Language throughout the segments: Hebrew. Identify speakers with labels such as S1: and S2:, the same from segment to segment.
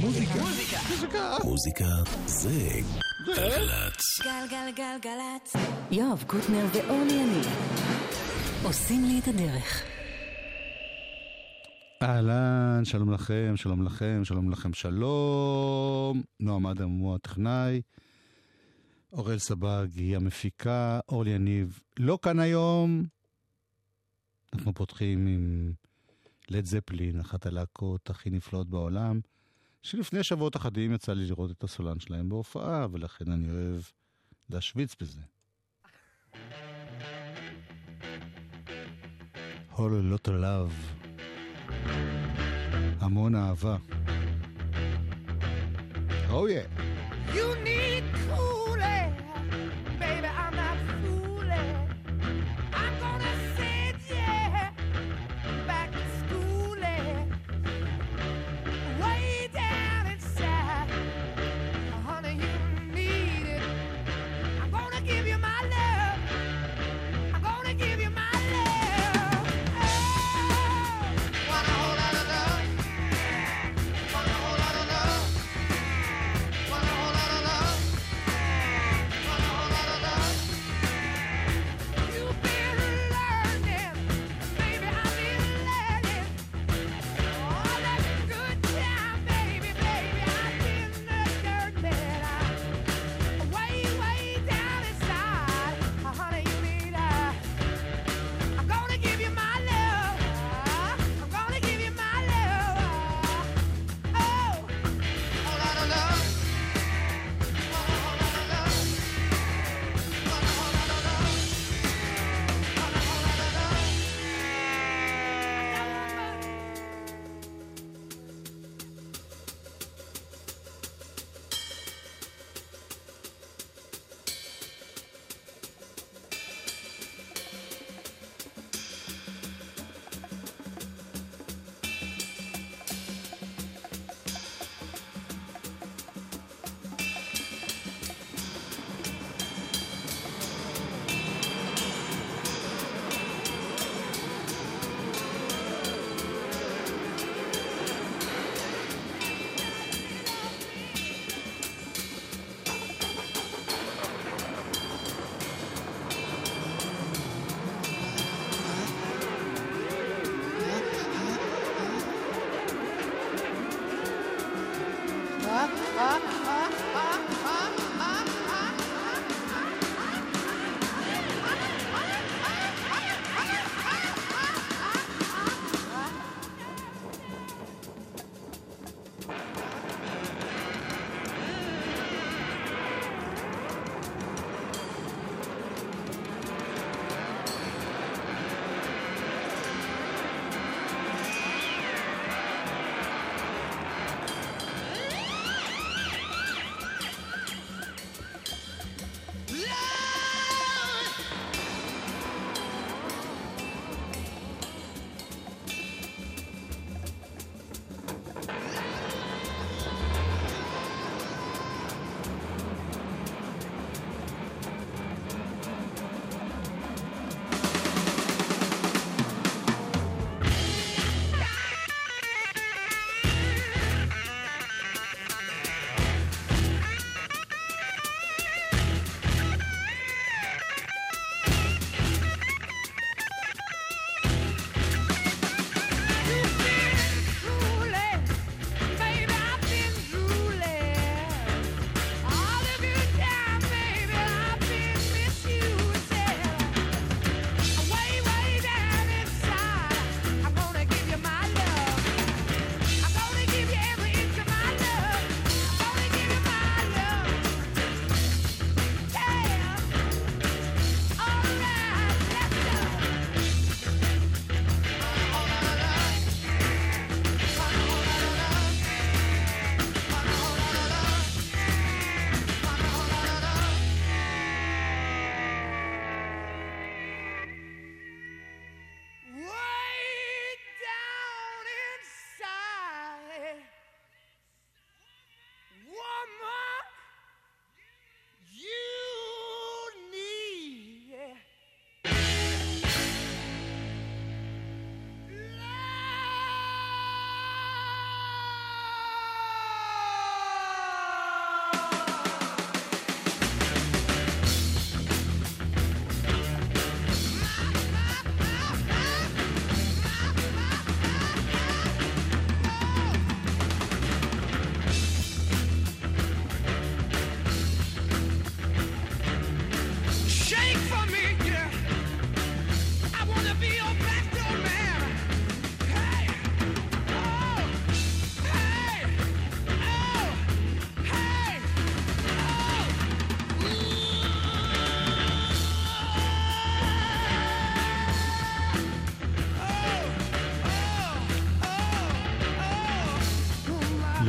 S1: מוזיקה. מוזיקה זה גלגלצ.
S2: גלגלגלגלצ. יואב קוטנר ואורלי יניב עושים לי את הדרך.
S3: אהלן, שלום לכם, שלום לכם, שלום לכם, שלום. נועם אדם הוא הטכנאי, אוראל סבג היא המפיקה, אורלי יניב לא כאן היום. אנחנו פותחים עם לד זפלין, אחת הלהקות הכי נפלאות בעולם, שלפני שבועות אחדים יצא לי לראות את הסולן שלהם בהופעה, ולכן אני אוהב להשוויץ בזה. Whole lot of love. המון אהבה. Oh yeah.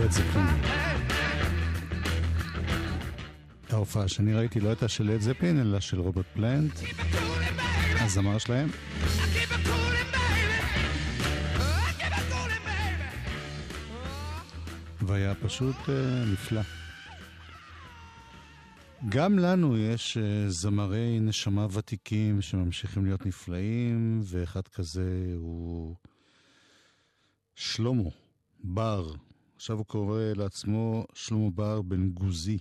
S4: לד זפלין. ההופעה שאני ראיתי לא הייתה של לד זפלין, אלא של רוברט פלנט, הזמר שלהם. והיה פשוט uh, נפלא. גם לנו יש uh, זמרי נשמה ותיקים שממשיכים להיות נפלאים, ואחד כזה הוא שלמה בר. עכשיו הוא קורא לעצמו שלמה בר בן גוזי.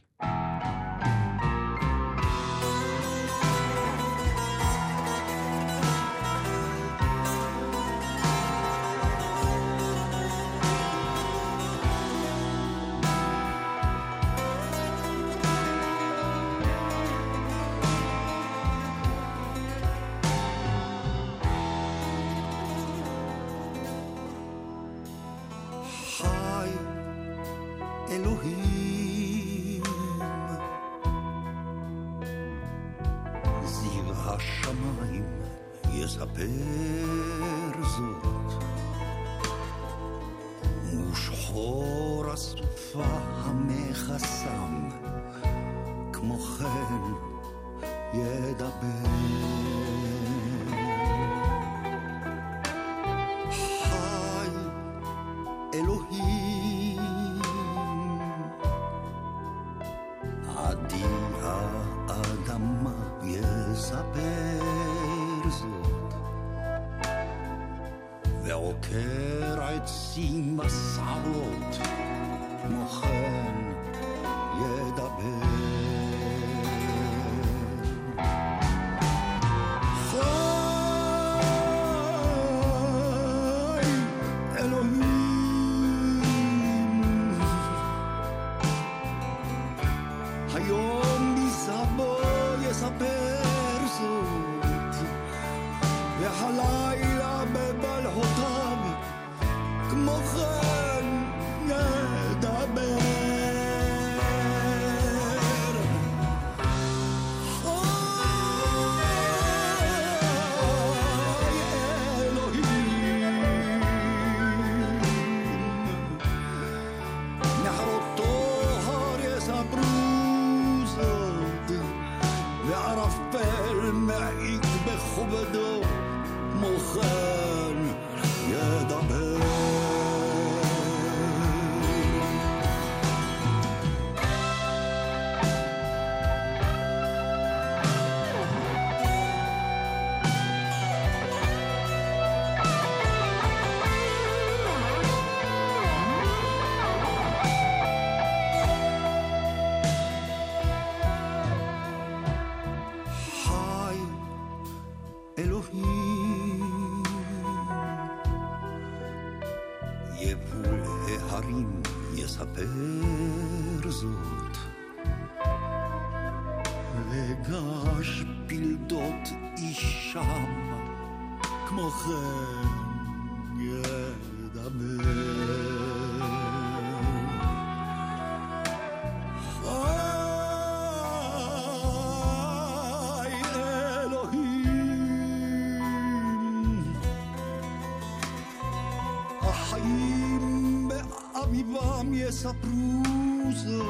S5: mi è sapruso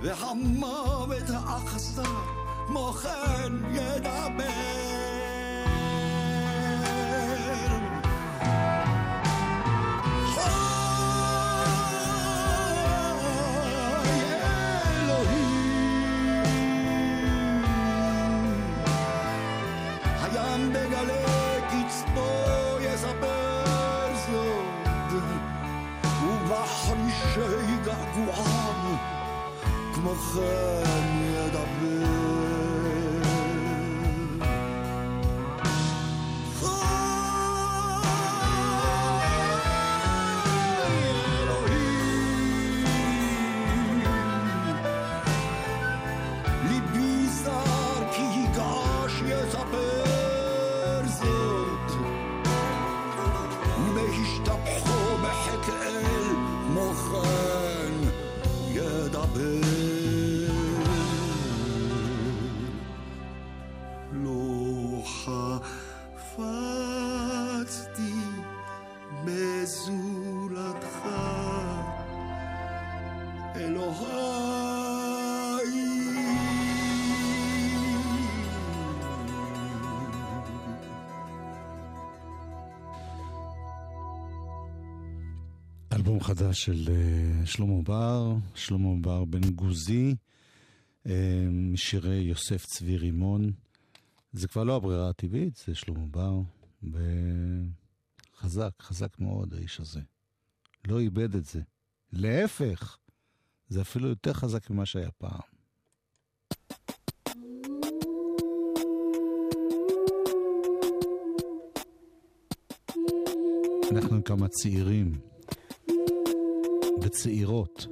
S5: Ve hamma ve ta akhsa mo khan ye
S6: da חדש של uh, שלמה בר, שלמה בר בן גוזי, אה, um, שירי יוסף צבי רימון. זה כבר לא הברירה הטבעית, זה שלמה בר, וחזק, חזק מאוד האיש הזה. לא איבד את זה. להפך, זה אפילו יותר חזק ממה שהיה פעם. אנחנו כמה צעירים. וצעירות.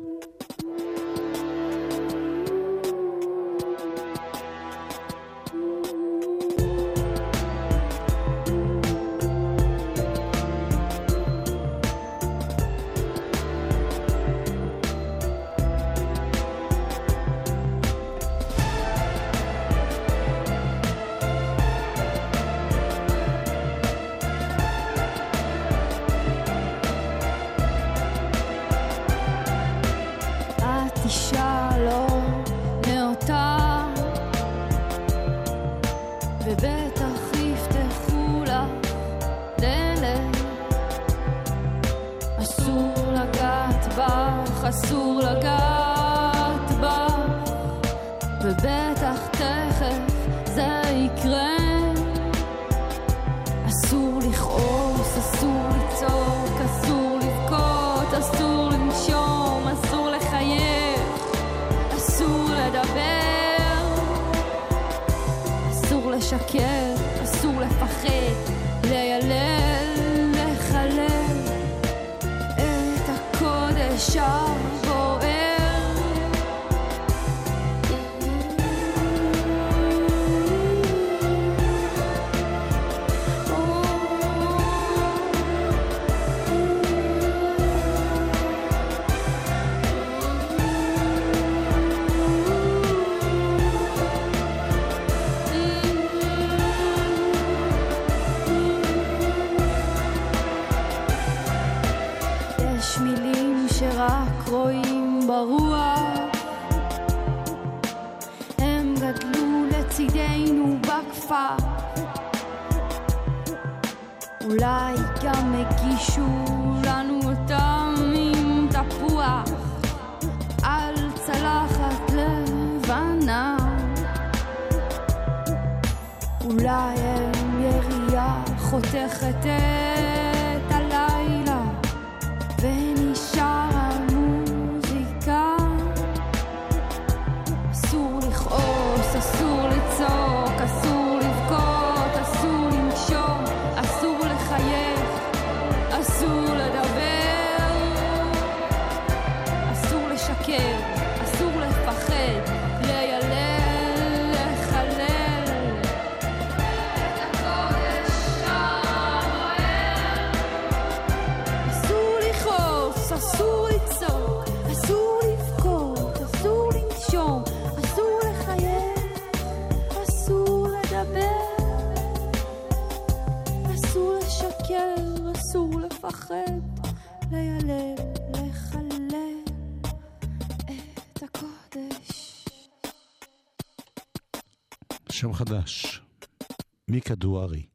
S7: soirée.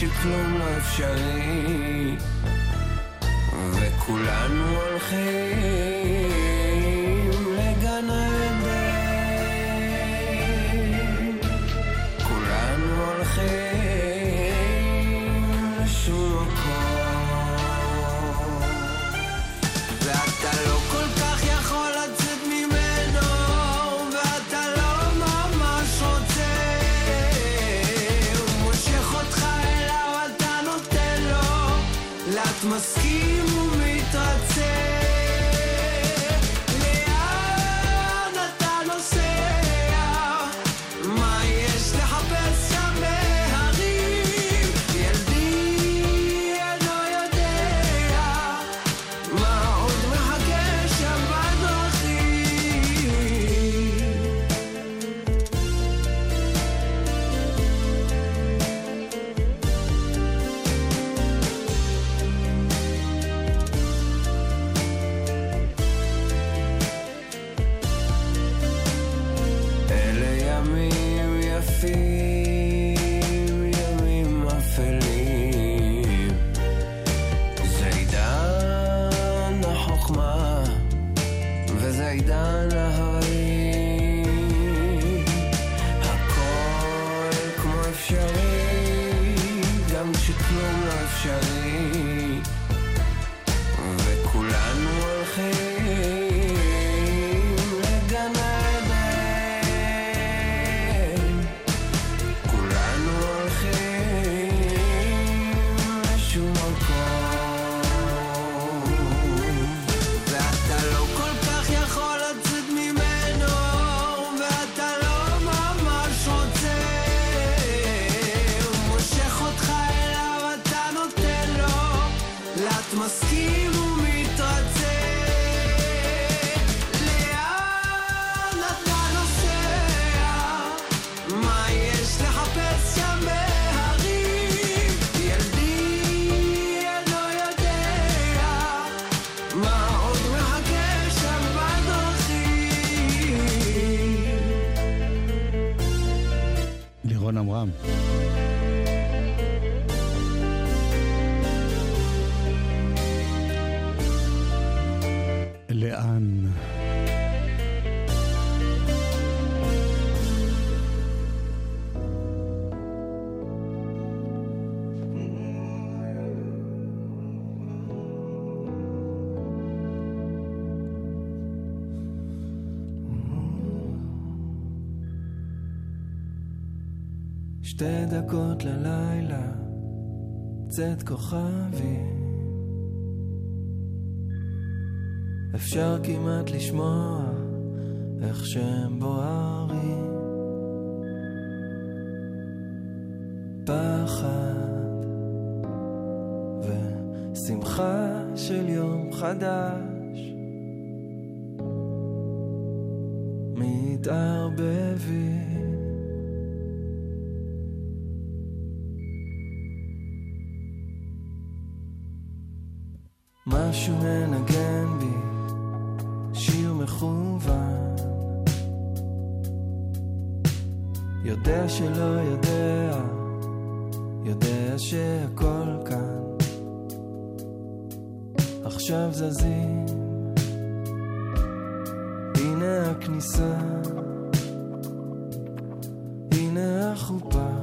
S7: שכלום לא
S8: אפשרי. וכולנו הולכים
S9: דקות ללילה, צאת כוכבי. אפשר כמעט לשמוע איך שהם בוערים. פחד ושמחה של יום חדש. משהו מנגן בי שיר מכוון. יודע שלא יודע, יודע שהכל כאן. עכשיו זזים, הנה הכניסה, הנה החופה.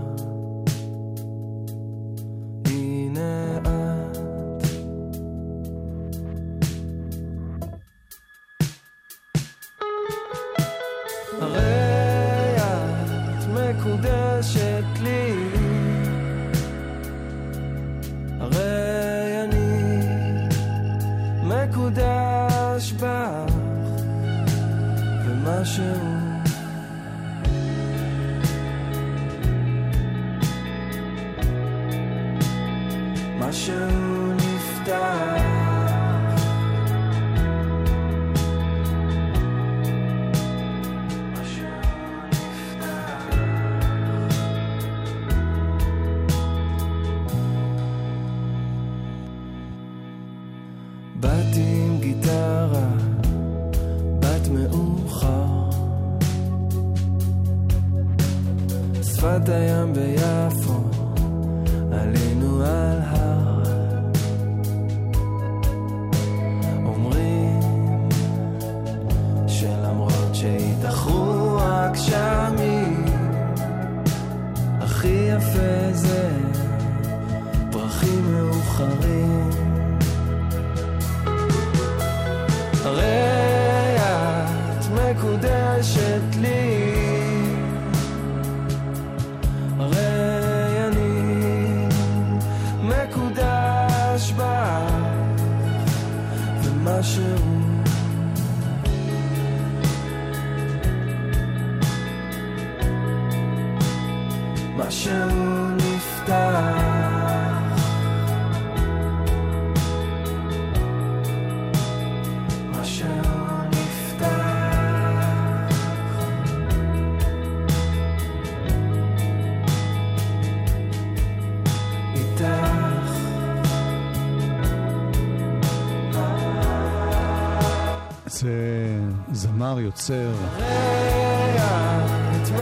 S10: 10.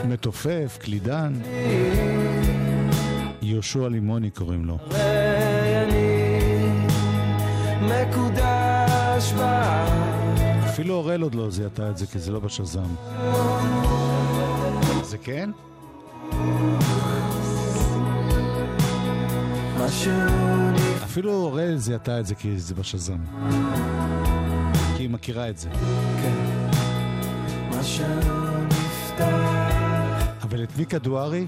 S10: מתופף, קלידן. יהושע לימוני קוראים לו. אפילו אורל עוד לא זיהתה את זה, כי זה לא בשז"ם. זה כן? אפילו אורל זיהתה את זה, כי זה בשז"ם. כי היא מכירה את זה.
S9: כן. משהו נפתח
S10: אבל את מיקה דוארי?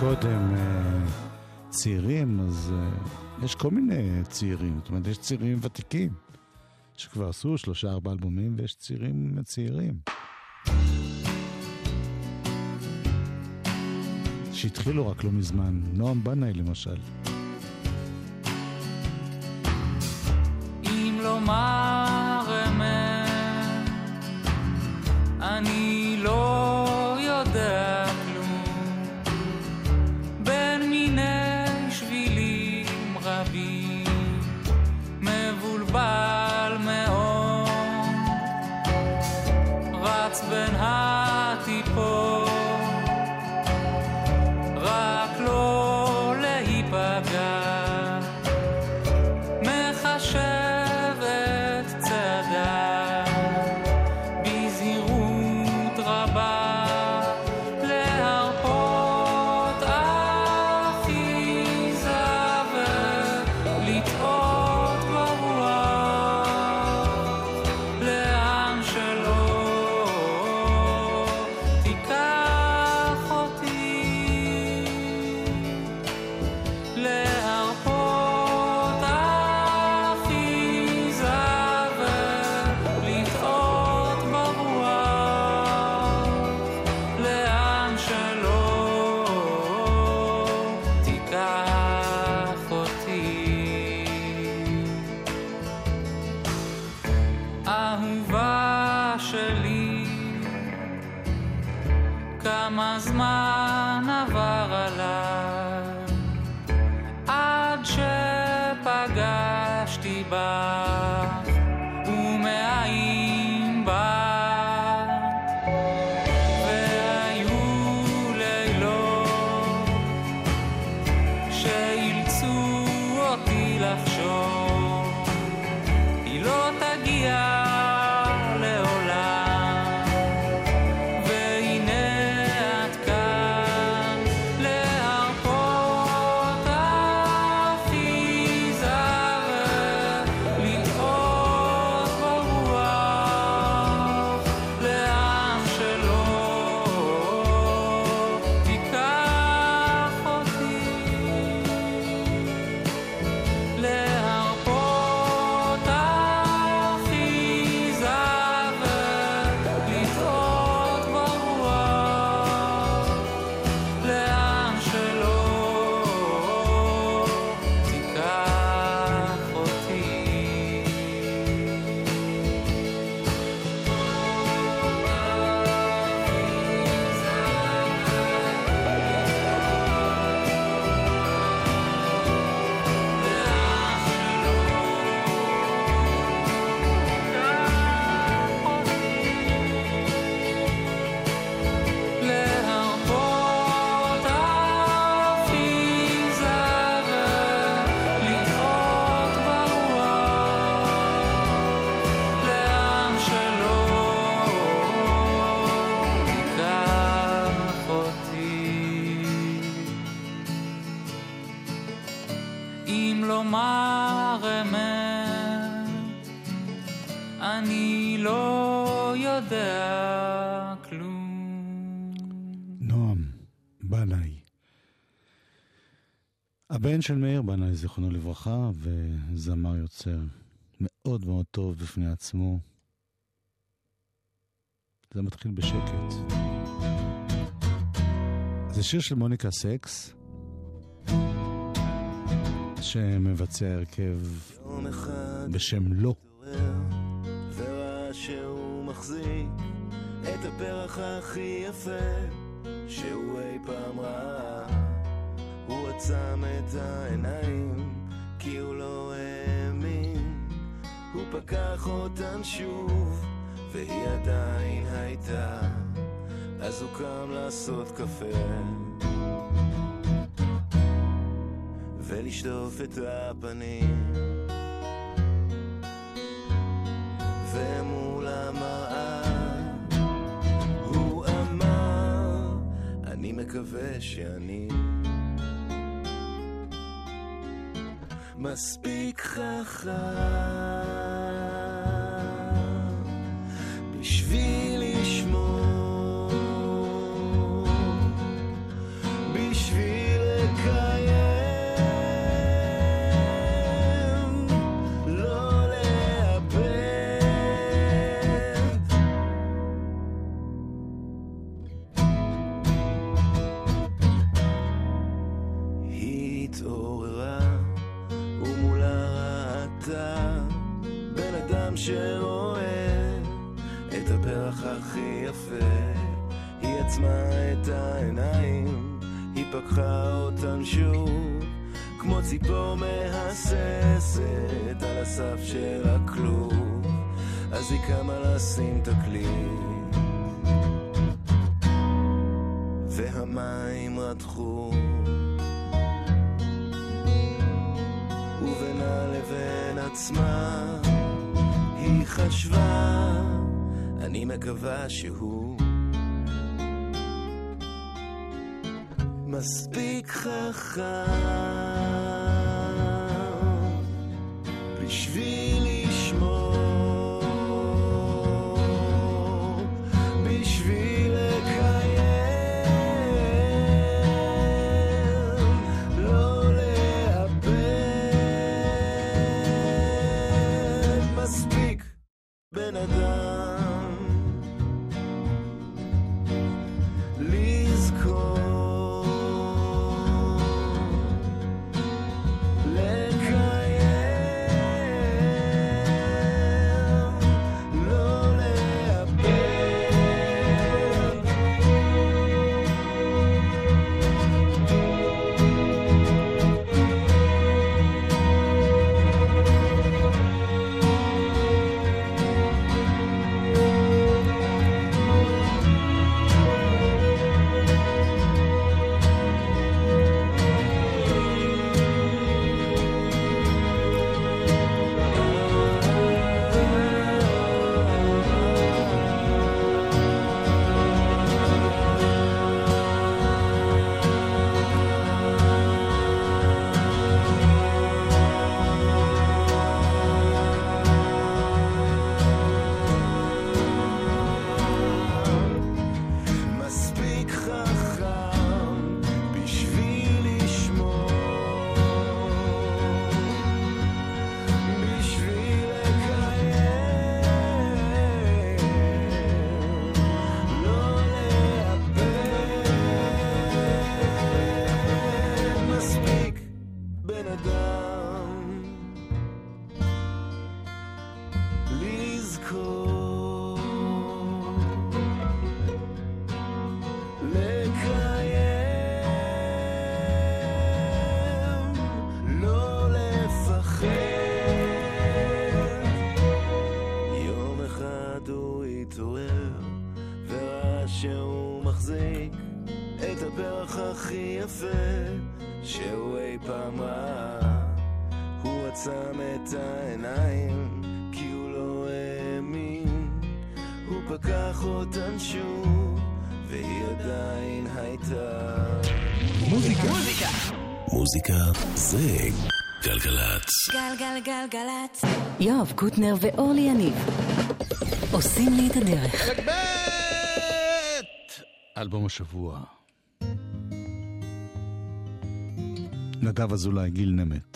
S10: קודם, אה, צעירים, אז אה, יש כל מיני צעירים. זאת אומרת, יש צעירים ותיקים, שכבר עשו שלושה ארבעה אלבומים, ויש צעירים צעירים. שהתחילו רק לא מזמן, נועם בנאי למשל.
S7: הבן של מאיר בנאי, זיכרונו לברכה, וזמר יוצר מאוד מאוד טוב בפני עצמו. זה מתחיל בשקט. זה שיר של מוניקה סקס, שמבצע הרכב בשם לא.
S8: שהוא מחזיק את הפרח הכי יפה שהוא אי פעם ראה הוא עצם את העיניים כי הוא לא האמין. הוא פקח אותן שוב והיא עדיין הייתה. אז הוא קם לעשות קפה. ולשטוף את הפנים. ומול המראה הוא אמר אני מקווה שאני מספיק חכם. בשביל פקחה אותן שוב כמו ציפור מהססת על הסף של הכלוב אז היא קמה לשים תקליט והמים רתחו ובינה לבין עצמה היא חשבה אני מקווה שהוא מספיק חכם
S2: גלגלגלגלצ. יואב קוטנר ואורלי יניב עושים לי את הדרך.
S7: חלק ב'! אלבום השבוע. נדב אזולאי, גיל נמט.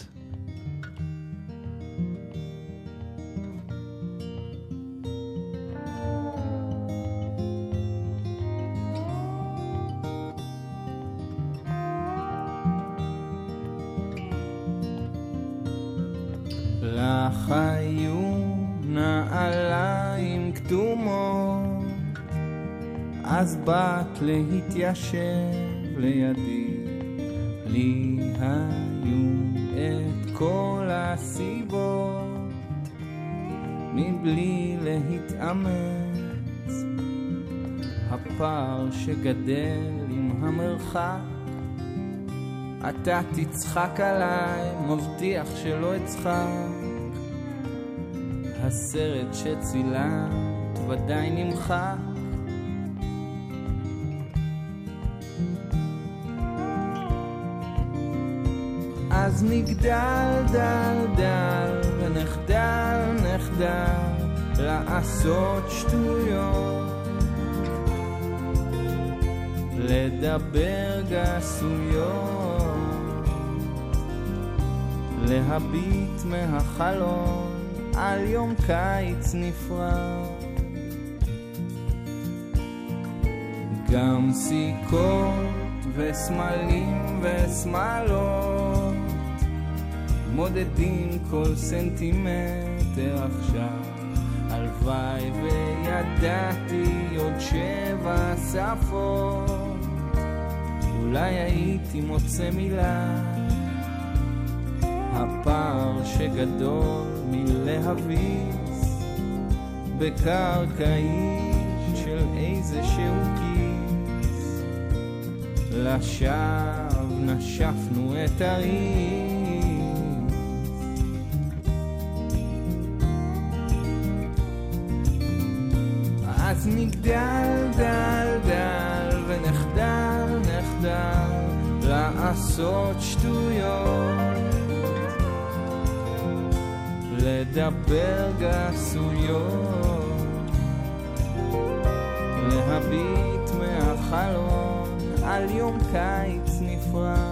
S11: להתיישב לידי. לי היו את כל הסיבות, מבלי להתאמץ. הפער שגדל עם המרחק אתה תצחק עליי, מבטיח שלא אצחק. הסרט שצילמת ודאי נמחק. אז נגדל דל דל ונחדל נחדל לעשות שטויות. לדבר גסויות. להביט מהחלון על יום קיץ נפרד. גם סיכות וסמלים ושמאלות מודדים כל סנטימטר עכשיו. הלוואי וידעתי עוד שבע שפות. אולי הייתי מוצא מילה. הפער שגדול מלהביס בקרקעית של איזשהו כיס. לשווא נשפנו את הריס נגדל דל דל ונחדל נחדל לעשות שטויות. לדבר גסויות. להביט מהחלון על יום קיץ נפרד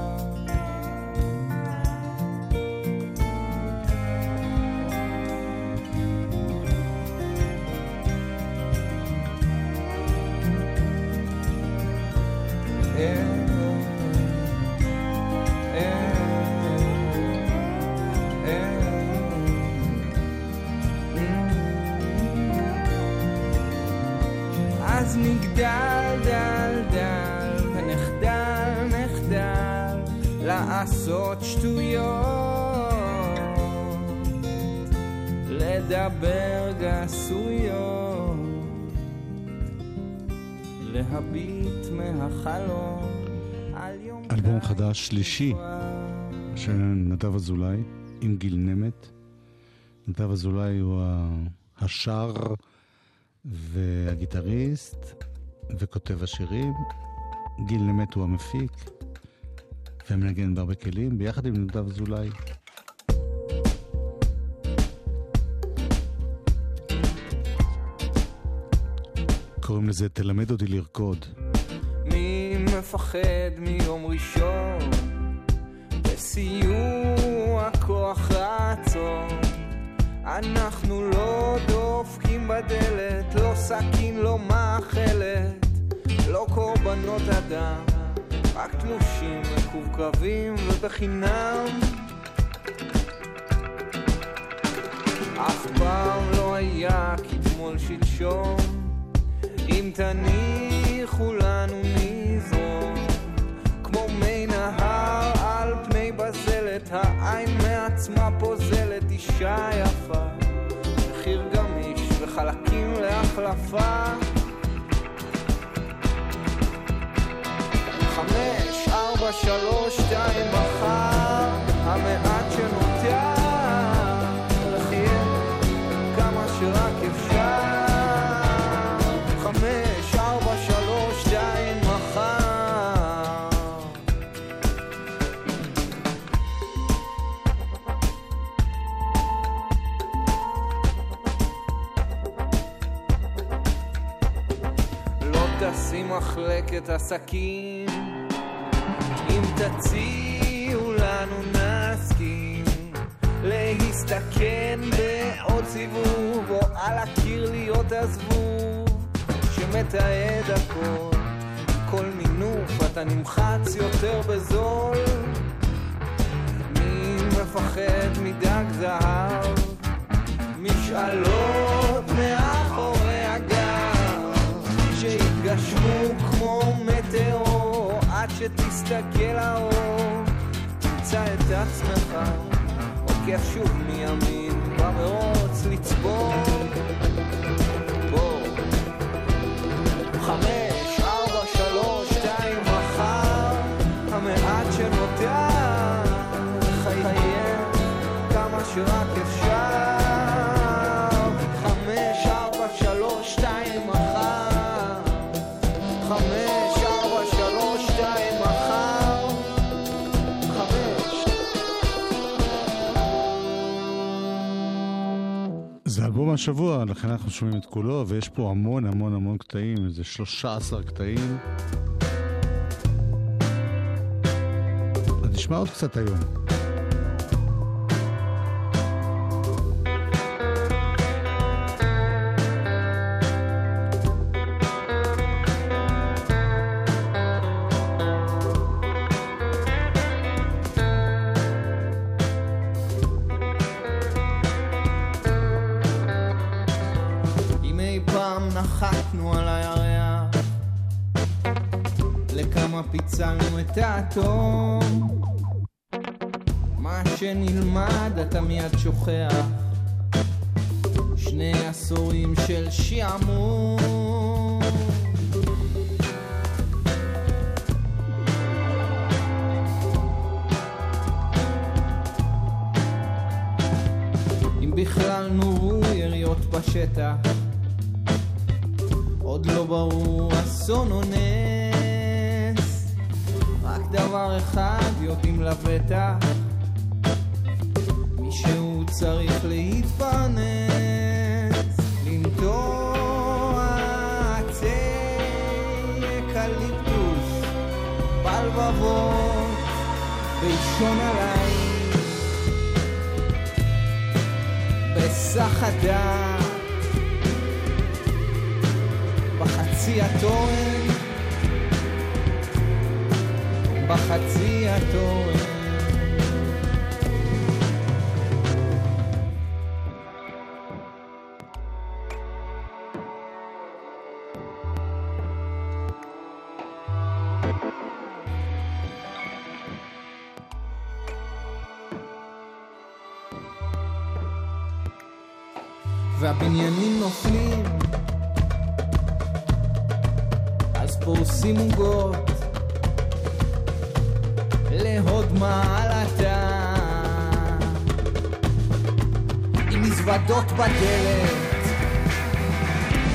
S7: חדש שלישי. של נדב אזולאי עם גיל נמט. נדב אזולאי הוא ה- השר והגיטריסט וכותב השירים. גיל נמט הוא המפיק ומנגן בהרבה כלים ביחד עם נדב אזולאי. קוראים לזה תלמד אותי לרקוד.
S11: מפחד מיום ראשון? בסיוע כוח רצון. אנחנו לא דופקים בדלת, לא סכין, לא מאכלת, לא קורבנות אדם, רק תלושים מקווקווים ובחינם. אף פעם לא היה כתמול שלשום. אם תניחו לנו נזרום בזלת העין מעצמה פוזלת אישה יפה מחיר גמיש וחלקים להחלפה. חמש, ארבע, שלוש, essa aqui. שתסתכל האור תמצא את עצמך עוקף שוב מימין במרוץ לצבור. בוא. חמש, ארבע, שלוש, שתיים, מחר. המעט שנותר לחייך כמה שרק
S7: אלבום השבוע, לכן אנחנו שומעים את כולו, ויש פה המון המון המון קטעים, איזה 13 קטעים. אז נשמע עוד קצת היום.
S11: פיצלנו את האטום. מה שנלמד אתה מיד שוכח, פורסים עוגות להוד מעלתה. עם מזוודות בדלת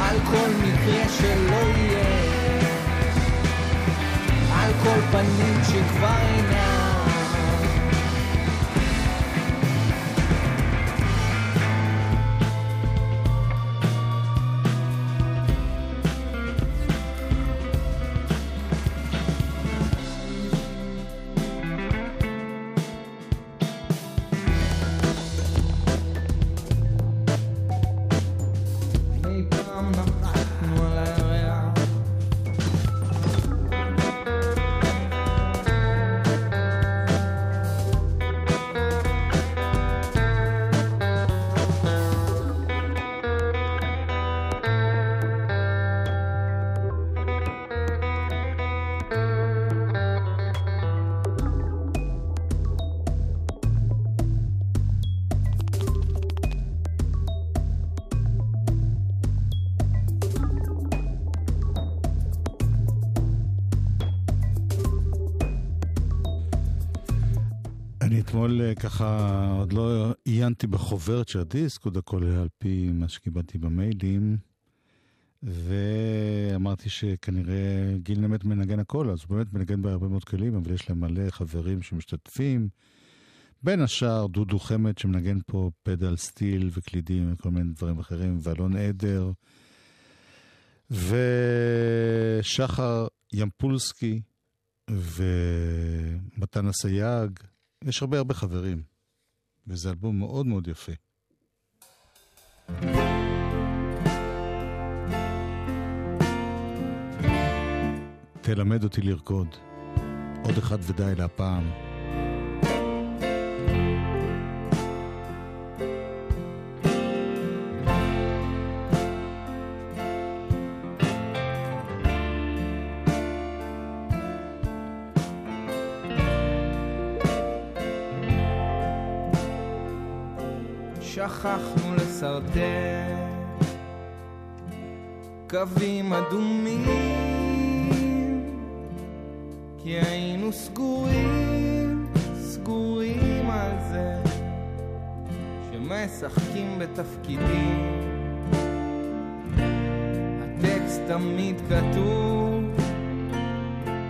S11: על כל מקרה שלא יהיה על כל פנים שכבר אינם
S7: בחוברת של הדיסק, עוד הכל היה על פי מה שקיבלתי במיילים, ואמרתי שכנראה גיל נמת מנגן הכל, אז הוא באמת מנגן בהרבה מאוד כלים, אבל יש להם מלא חברים שמשתתפים. בין השאר דודו חמד שמנגן פה פדל סטיל וקלידים וכל מיני דברים אחרים, ואלון עדר. ושחר ימפולסקי ומתן אסייג, יש הרבה הרבה חברים, וזה אלבום מאוד מאוד יפה. תלמד אותי לרקוד, עוד אחד ודי להפעם.
S11: שכחנו לשרטט קווים אדומים כי היינו סגורים, סגורים על זה שמשחקים בתפקידים. הטקסט תמיד כתוב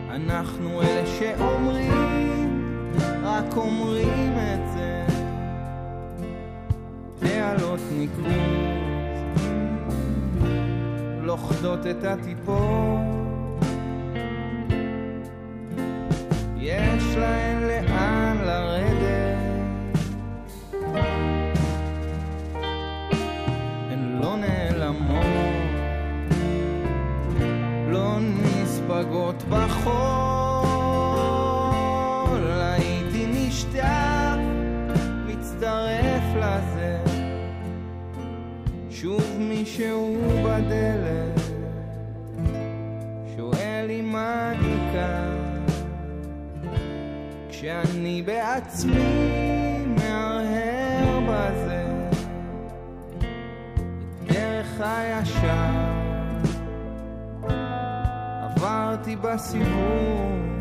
S11: אנחנו אלה שאומרים, רק אומרים ניקוז לוכדות את הטיפות כשאני בעצמי מהרהר בזה. דרך הישר עברתי בסיבוב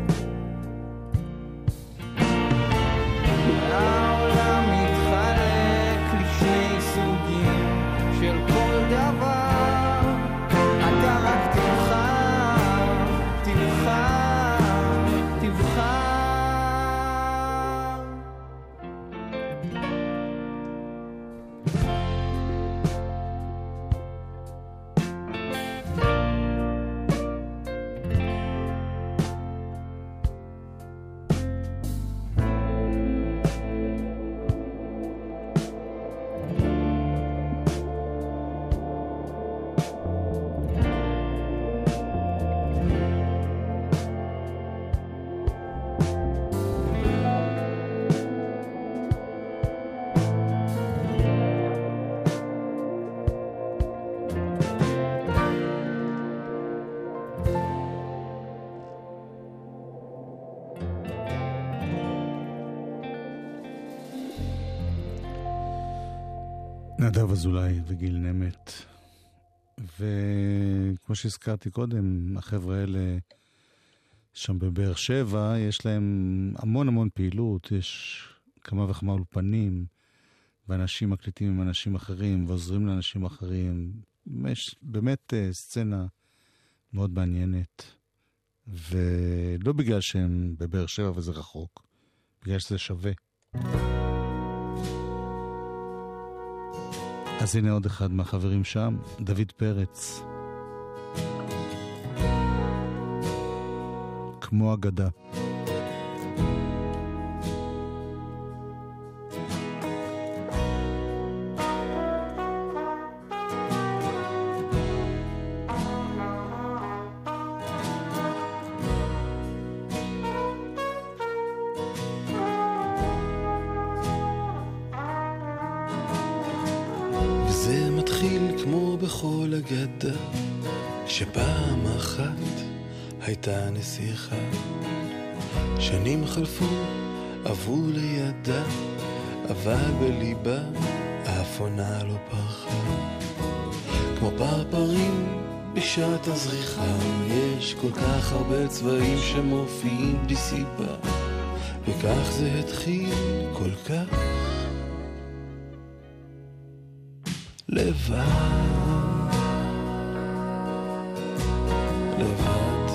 S7: נדב אזולאי וגיל נמט. וכמו שהזכרתי קודם, החבר'ה האלה שם בבאר שבע, יש להם המון המון פעילות, יש כמה וכמה אולפנים, ואנשים מקליטים עם אנשים אחרים ועוזרים לאנשים אחרים. יש באמת אה, סצנה מאוד מעניינת, ולא בגלל שהם בבאר שבע וזה רחוק, בגלל שזה שווה. אז הנה עוד אחד מהחברים שם, דוד פרץ. כמו אגדה.
S12: שפעם אחת הייתה נסיכה. שנים חלפו, עברו לידה, אבל בליבה אף עונה לא פרחה. כמו פרפרים בשעת הזריחה, יש כל כך הרבה צבעים שמופיעים בלי סיבה, וכך זה התחיל כל כך לבד. לבד.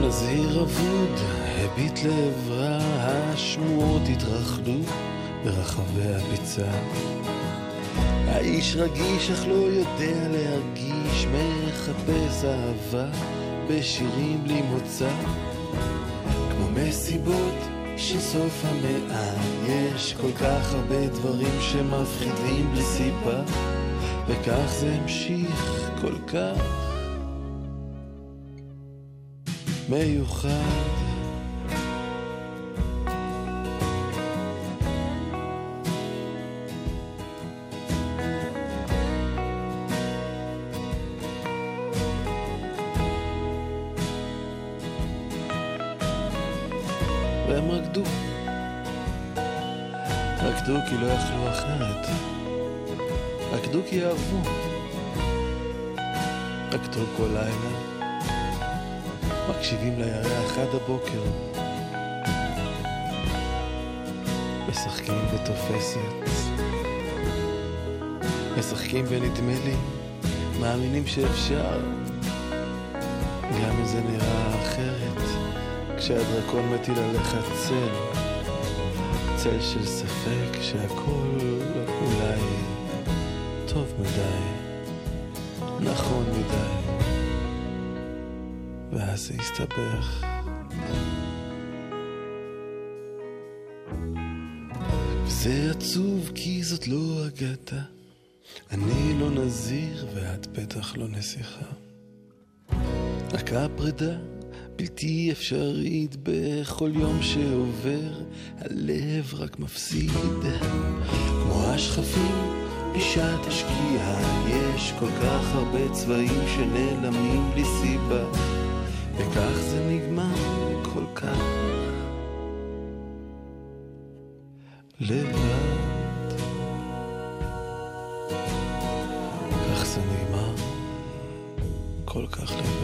S12: נזיר אבוד הביט לעברה, השמועות התרחלו ברחבי הביצה. האיש רגיש אך לא יודע להרגיש, מחפש אהבה בשירים בלי מוצא. כמו מסיבות של סוף המאה, יש כל כך הרבה דברים שמפחידים בלי סיבה, וכך זה המשיך כל כך מיוחד. רקדו כי לא יכלו אחרת. רקדו כי אהבו. רקדו כל לילה. מקשיבים לירח עד הבוקר. משחקים בתופסת. משחקים בנדמה לי. מאמינים שאפשר. גם אם זה נראה אחרת. כשהדרקון מטיל עליך צל, צל של ספק שהכל אולי טוב מדי, נכון מדי, ואז זה יסתבך. וזה עצוב כי זאת לא אגדה, אני לא נזיר ואת בטח לא נסיכה. רק הפרידה בלתי אפשרית בכל יום שעובר, הלב רק מפסיד. כמו השכפים בשעת השקיעה, יש כל כך הרבה צבעים שנעלמים בלי סיבה, וכך זה נגמר כל כך לבד. כך זה נגמר כל כך לבד.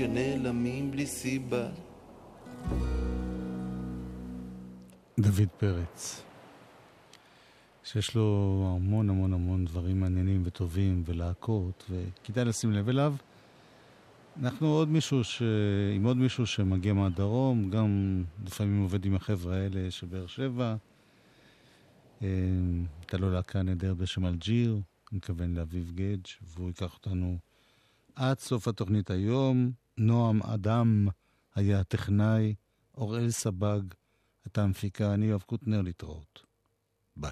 S12: שנעלמים בלי סיבה.
S7: דוד פרץ, שיש לו המון המון המון דברים מעניינים וטובים ולהקות, וכדאי לשים לב אליו. אנחנו עוד מישהו ש... עם עוד מישהו שמגיע מהדרום, גם לפעמים עובד עם החבר'ה האלה של באר שבע. אה, הייתה לו להקה נהדרת בשם אלג'יר, אני מתכוון לאביב גדג', והוא ייקח אותנו עד סוף התוכנית היום. נועם אדם היה הטכנאי, אוראל סבג הייתה המפיקה, אני יואב קוטנר, להתראות. ביי.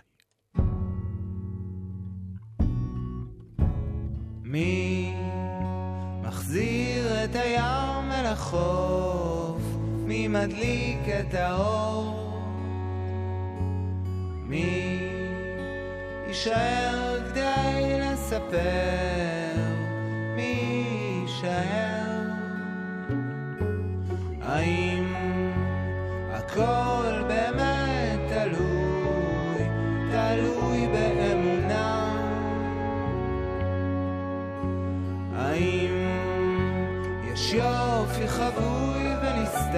S11: מי
S8: מחזיר את הים אל החוף, מי מדליק את האור? מי יישאר כדי לספר?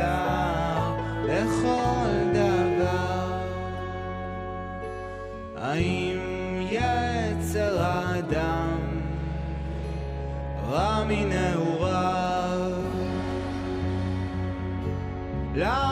S8: ונסתר לכל דבר? האם יצר האדם רע מנעוריו? למה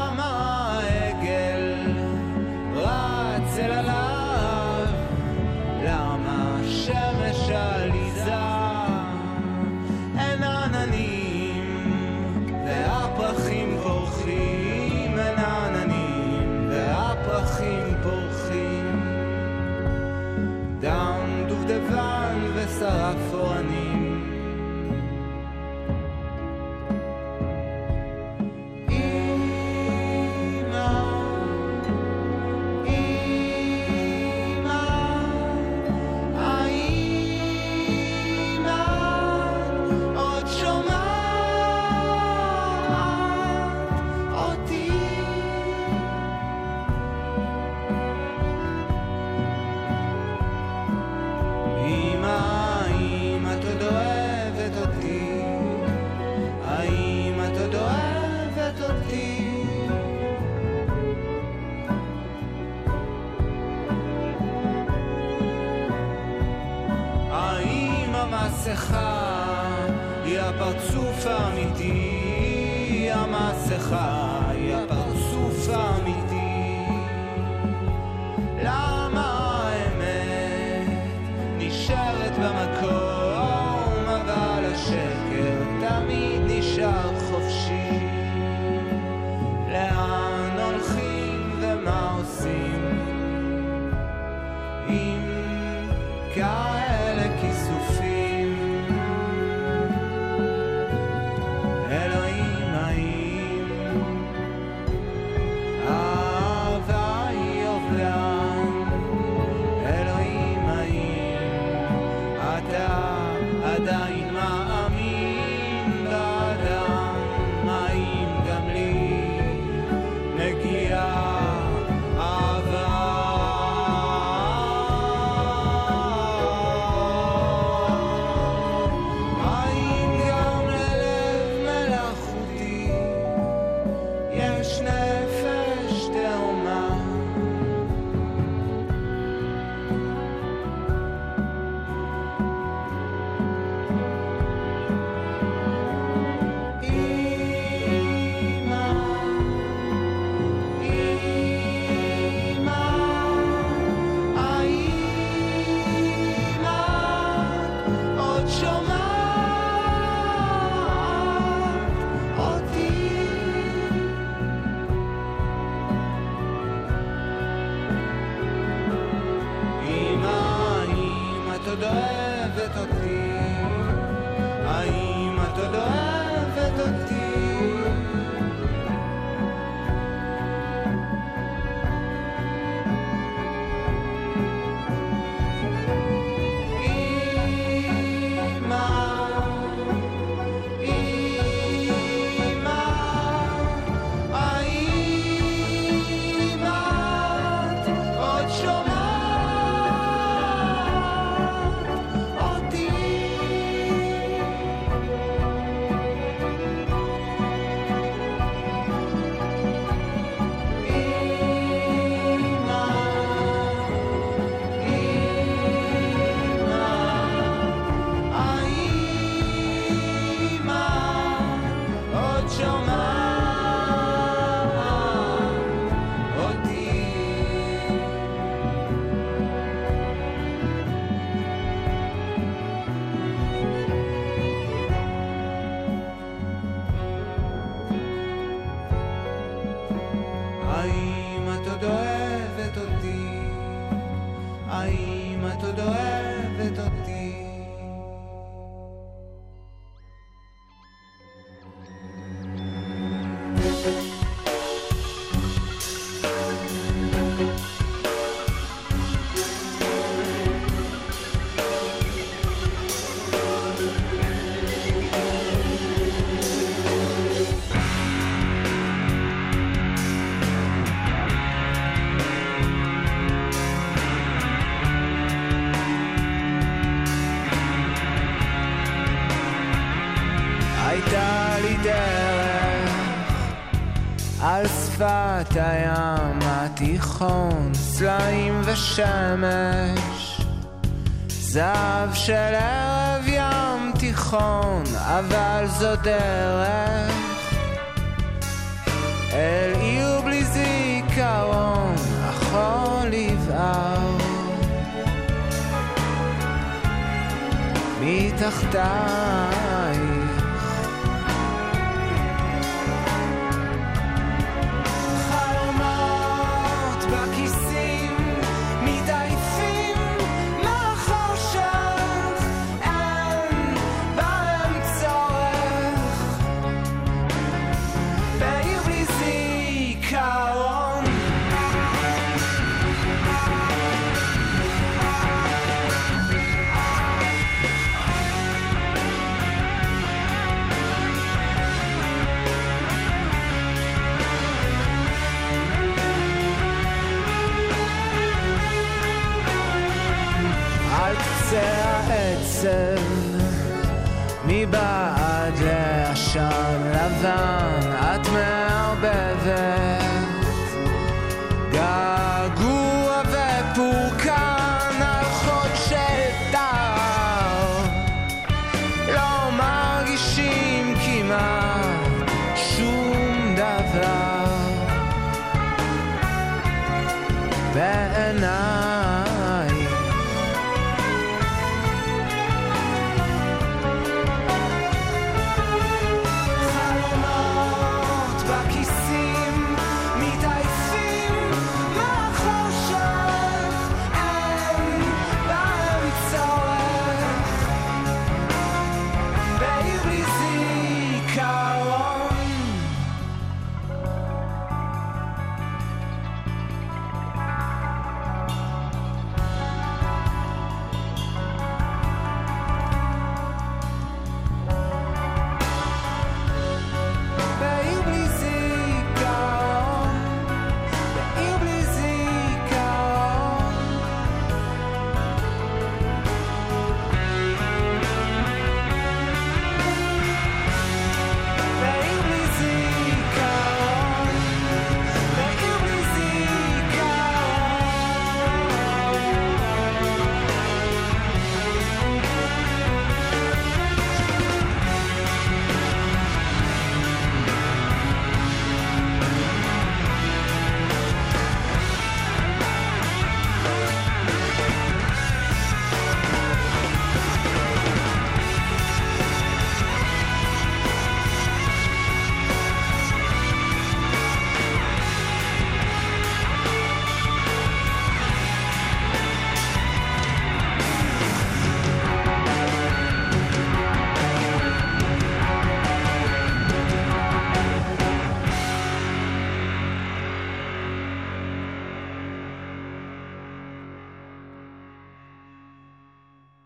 S8: הים התיכון, סלעים ושמש. זהב של ערב ים תיכון, אבל זו דרך אל עיר בלי זיכרון, החול יבער. מתחתייך דבר בעיניי